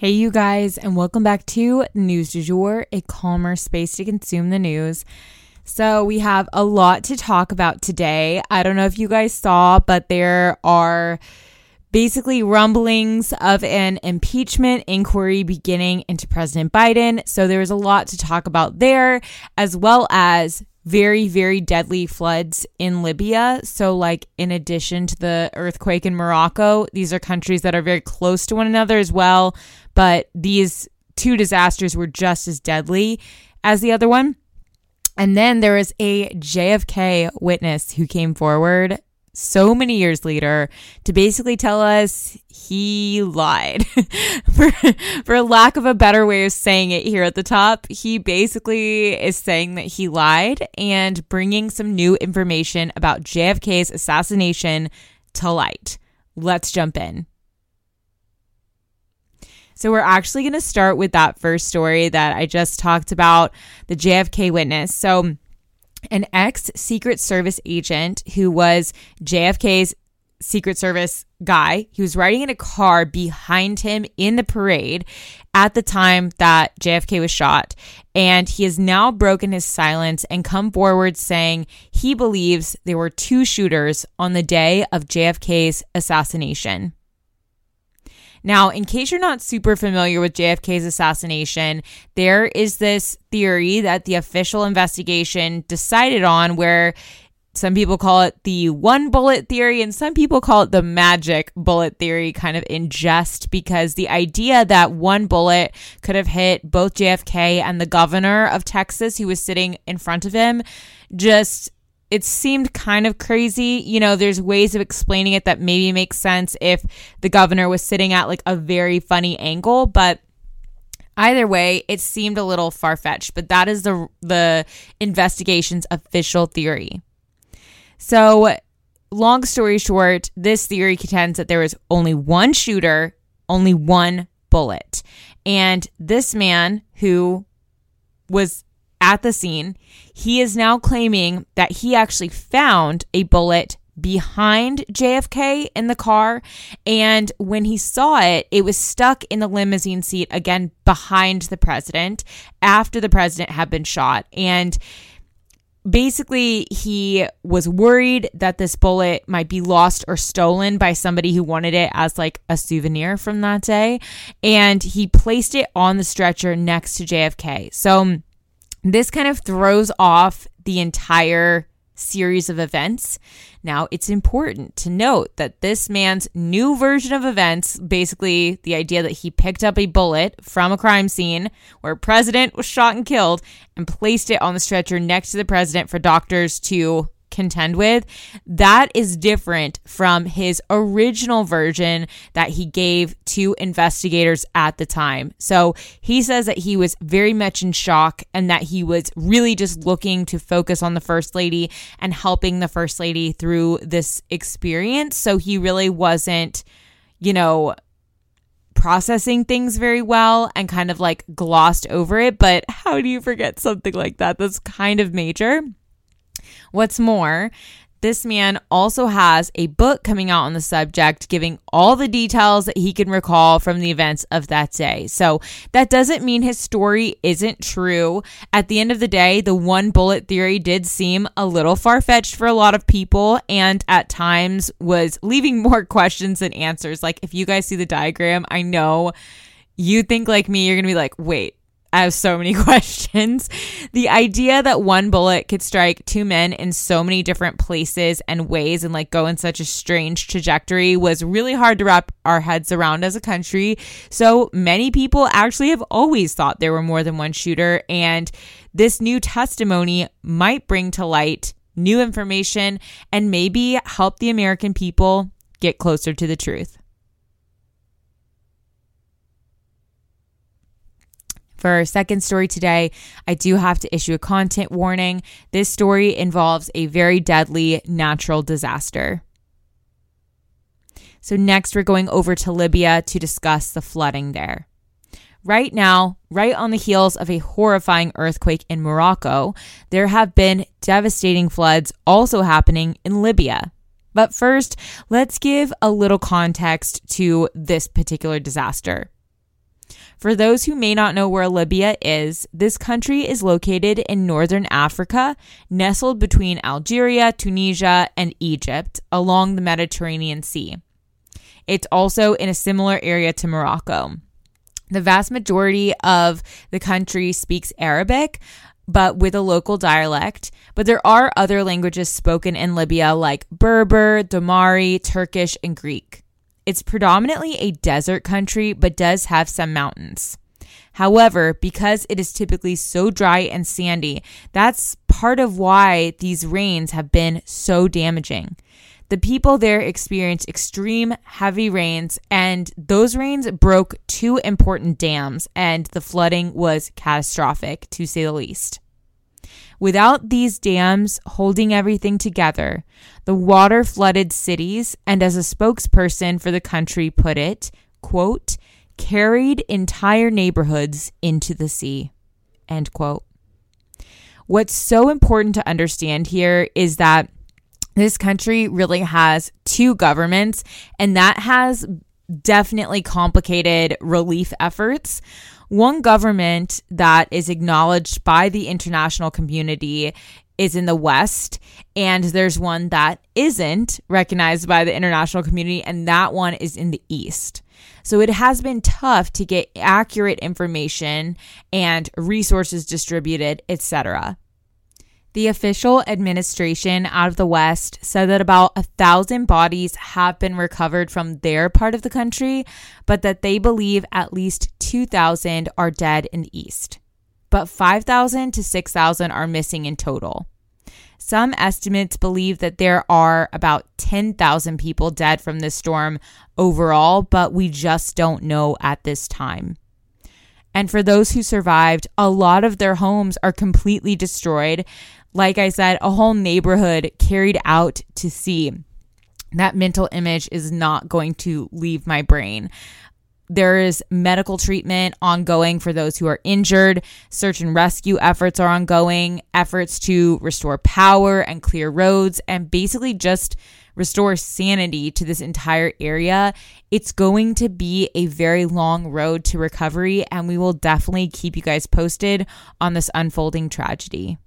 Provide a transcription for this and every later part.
Hey, you guys, and welcome back to News du Jour, a calmer space to consume the news. So, we have a lot to talk about today. I don't know if you guys saw, but there are basically rumblings of an impeachment inquiry beginning into President Biden. So, there's a lot to talk about there, as well as very, very deadly floods in Libya. So, like, in addition to the earthquake in Morocco, these are countries that are very close to one another as well. But these two disasters were just as deadly as the other one. And then there was a JFK witness who came forward so many years later to basically tell us he lied. for, for lack of a better way of saying it here at the top, he basically is saying that he lied and bringing some new information about JFK's assassination to light. Let's jump in. So, we're actually going to start with that first story that I just talked about the JFK witness. So, an ex Secret Service agent who was JFK's Secret Service guy. He was riding in a car behind him in the parade at the time that JFK was shot. And he has now broken his silence and come forward saying he believes there were two shooters on the day of JFK's assassination. Now, in case you're not super familiar with JFK's assassination, there is this theory that the official investigation decided on where some people call it the one bullet theory, and some people call it the magic bullet theory, kind of in jest, because the idea that one bullet could have hit both JFK and the governor of Texas, who was sitting in front of him, just it seemed kind of crazy. You know, there's ways of explaining it that maybe makes sense if the governor was sitting at like a very funny angle, but either way, it seemed a little far fetched. But that is the the investigation's official theory. So, long story short, this theory contends that there was only one shooter, only one bullet, and this man who was at the scene, he is now claiming that he actually found a bullet behind JFK in the car. And when he saw it, it was stuck in the limousine seat again behind the president after the president had been shot. And basically, he was worried that this bullet might be lost or stolen by somebody who wanted it as like a souvenir from that day. And he placed it on the stretcher next to JFK. So, this kind of throws off the entire series of events. Now, it's important to note that this man's new version of events, basically the idea that he picked up a bullet from a crime scene where a president was shot and killed and placed it on the stretcher next to the president for doctors to contend with, that is different from his original version that he gave to investigators at the time. So he says that he was very much in shock and that he was really just looking to focus on the First Lady and helping the First Lady through this experience. So he really wasn't, you know, processing things very well and kind of like glossed over it. But how do you forget something like that? That's kind of major. What's more, this man also has a book coming out on the subject, giving all the details that he can recall from the events of that day. So that doesn't mean his story isn't true. At the end of the day, the one bullet theory did seem a little far fetched for a lot of people and at times was leaving more questions than answers. Like, if you guys see the diagram, I know you think like me, you're going to be like, wait, I have so many questions. The idea that one bullet could strike two men in so many different places and ways and like go in such a strange trajectory was really hard to wrap our heads around as a country. So many people actually have always thought there were more than one shooter. And this new testimony might bring to light new information and maybe help the American people get closer to the truth. For our second story today, I do have to issue a content warning. This story involves a very deadly natural disaster. So, next, we're going over to Libya to discuss the flooding there. Right now, right on the heels of a horrifying earthquake in Morocco, there have been devastating floods also happening in Libya. But first, let's give a little context to this particular disaster. For those who may not know where Libya is, this country is located in northern Africa, nestled between Algeria, Tunisia, and Egypt along the Mediterranean Sea. It's also in a similar area to Morocco. The vast majority of the country speaks Arabic, but with a local dialect. But there are other languages spoken in Libya like Berber, Damari, Turkish, and Greek. It's predominantly a desert country, but does have some mountains. However, because it is typically so dry and sandy, that's part of why these rains have been so damaging. The people there experienced extreme heavy rains, and those rains broke two important dams, and the flooding was catastrophic, to say the least. Without these dams holding everything together, the water flooded cities and as a spokesperson for the country put it, quote, carried entire neighborhoods into the sea. End quote. What's so important to understand here is that this country really has two governments, and that has definitely complicated relief efforts. One government that is acknowledged by the international community is in the West, and there's one that isn't recognized by the international community, and that one is in the East. So it has been tough to get accurate information and resources distributed, etc. The official administration out of the West said that about a thousand bodies have been recovered from their part of the country, but that they believe at least 2,000 are dead in the East. But 5,000 to 6,000 are missing in total. Some estimates believe that there are about 10,000 people dead from this storm overall, but we just don't know at this time. And for those who survived, a lot of their homes are completely destroyed, like I said, a whole neighborhood carried out to sea. That mental image is not going to leave my brain. There is medical treatment ongoing for those who are injured. Search and rescue efforts are ongoing, efforts to restore power and clear roads, and basically just restore sanity to this entire area. It's going to be a very long road to recovery, and we will definitely keep you guys posted on this unfolding tragedy.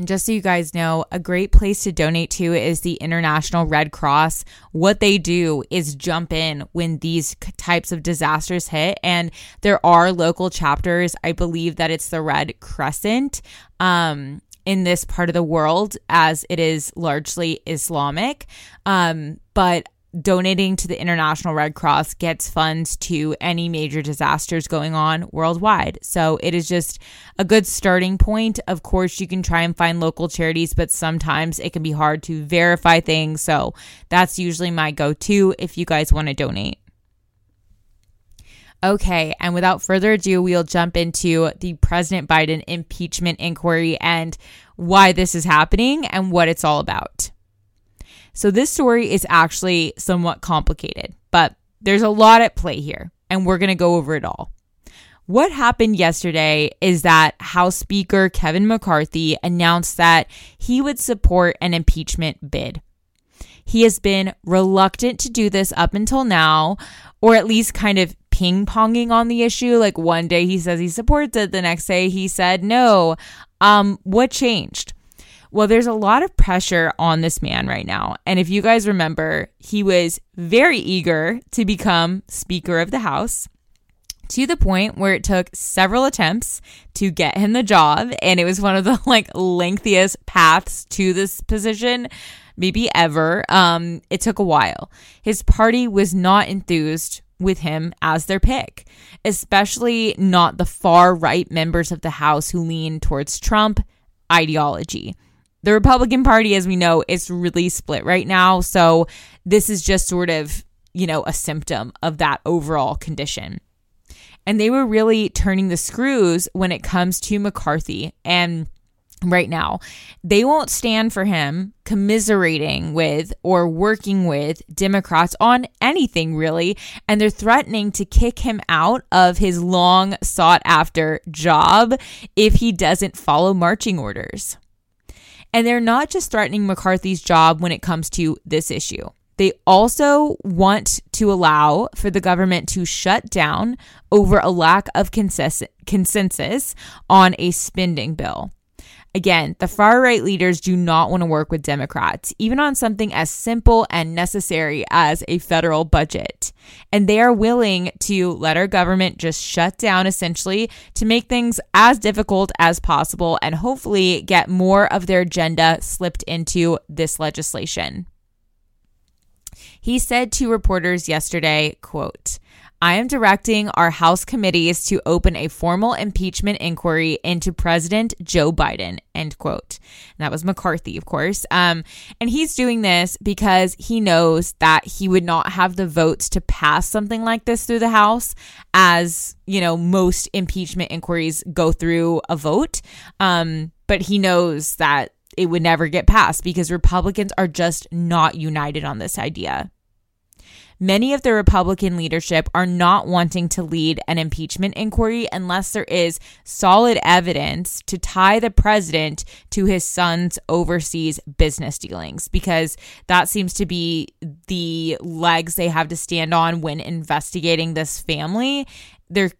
And just so you guys know, a great place to donate to is the International Red Cross. What they do is jump in when these types of disasters hit. And there are local chapters. I believe that it's the Red Crescent. Um, in this part of the world, as it is largely Islamic. Um, but donating to the International Red Cross gets funds to any major disasters going on worldwide. So it is just a good starting point. Of course, you can try and find local charities, but sometimes it can be hard to verify things. So that's usually my go to if you guys want to donate. Okay, and without further ado, we'll jump into the President Biden impeachment inquiry and why this is happening and what it's all about. So this story is actually somewhat complicated, but there's a lot at play here, and we're going to go over it all. What happened yesterday is that House Speaker Kevin McCarthy announced that he would support an impeachment bid. He has been reluctant to do this up until now, or at least kind of ping ponging on the issue. Like one day he says he supports it, the next day he said no. Um, what changed? Well, there's a lot of pressure on this man right now. And if you guys remember, he was very eager to become Speaker of the House to the point where it took several attempts to get him the job. And it was one of the like lengthiest paths to this position, maybe ever. Um, it took a while. His party was not enthused with him as their pick, especially not the far right members of the House who lean towards Trump ideology. The Republican Party, as we know, is really split right now. So this is just sort of, you know, a symptom of that overall condition. And they were really turning the screws when it comes to McCarthy. And right now. They won't stand for him commiserating with or working with Democrats on anything really. And they're threatening to kick him out of his long sought after job if he doesn't follow marching orders. And they're not just threatening McCarthy's job when it comes to this issue. They also want to allow for the government to shut down over a lack of consensus on a spending bill. Again, the far right leaders do not want to work with Democrats, even on something as simple and necessary as a federal budget. And they are willing to let our government just shut down essentially to make things as difficult as possible and hopefully get more of their agenda slipped into this legislation. He said to reporters yesterday, quote, I am directing our House committees to open a formal impeachment inquiry into President Joe Biden. End quote. And that was McCarthy, of course. Um, and he's doing this because he knows that he would not have the votes to pass something like this through the House, as you know, most impeachment inquiries go through a vote. Um, but he knows that it would never get passed because Republicans are just not united on this idea. Many of the Republican leadership are not wanting to lead an impeachment inquiry unless there is solid evidence to tie the president to his son's overseas business dealings, because that seems to be the legs they have to stand on when investigating this family. They're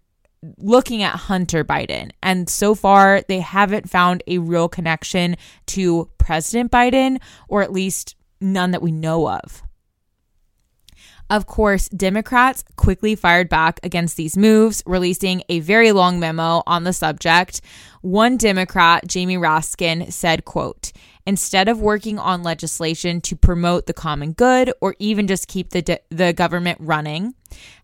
looking at Hunter Biden. And so far, they haven't found a real connection to President Biden, or at least none that we know of. Of course, Democrats quickly fired back against these moves, releasing a very long memo on the subject. One Democrat, Jamie Raskin, said, quote, instead of working on legislation to promote the common good or even just keep the, de- the government running,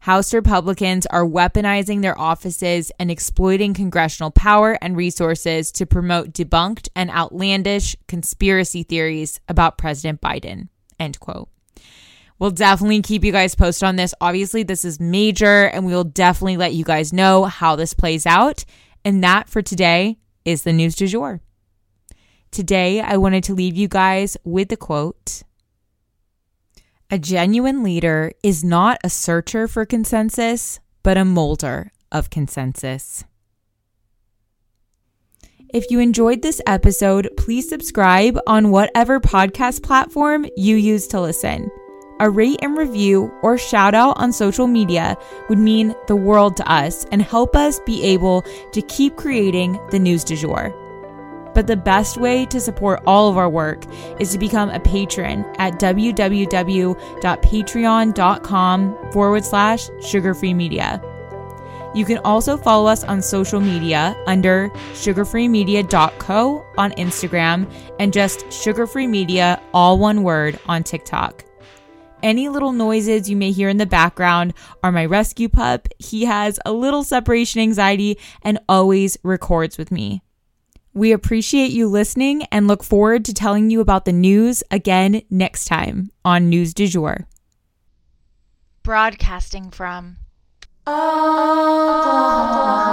House Republicans are weaponizing their offices and exploiting congressional power and resources to promote debunked and outlandish conspiracy theories about President Biden. End quote. We'll definitely keep you guys posted on this. Obviously, this is major, and we will definitely let you guys know how this plays out. And that for today is the news du jour. Today, I wanted to leave you guys with the quote A genuine leader is not a searcher for consensus, but a molder of consensus. If you enjoyed this episode, please subscribe on whatever podcast platform you use to listen. A rate and review or shout out on social media would mean the world to us and help us be able to keep creating the news du jour. But the best way to support all of our work is to become a patron at www.patreon.com forward slash sugarfree media. You can also follow us on social media under sugarfreemedia.co on Instagram and just sugarfree media, all one word, on TikTok. Any little noises you may hear in the background are my rescue pup. He has a little separation anxiety and always records with me. We appreciate you listening and look forward to telling you about the news again next time on News du Jour. Broadcasting from Oklahoma.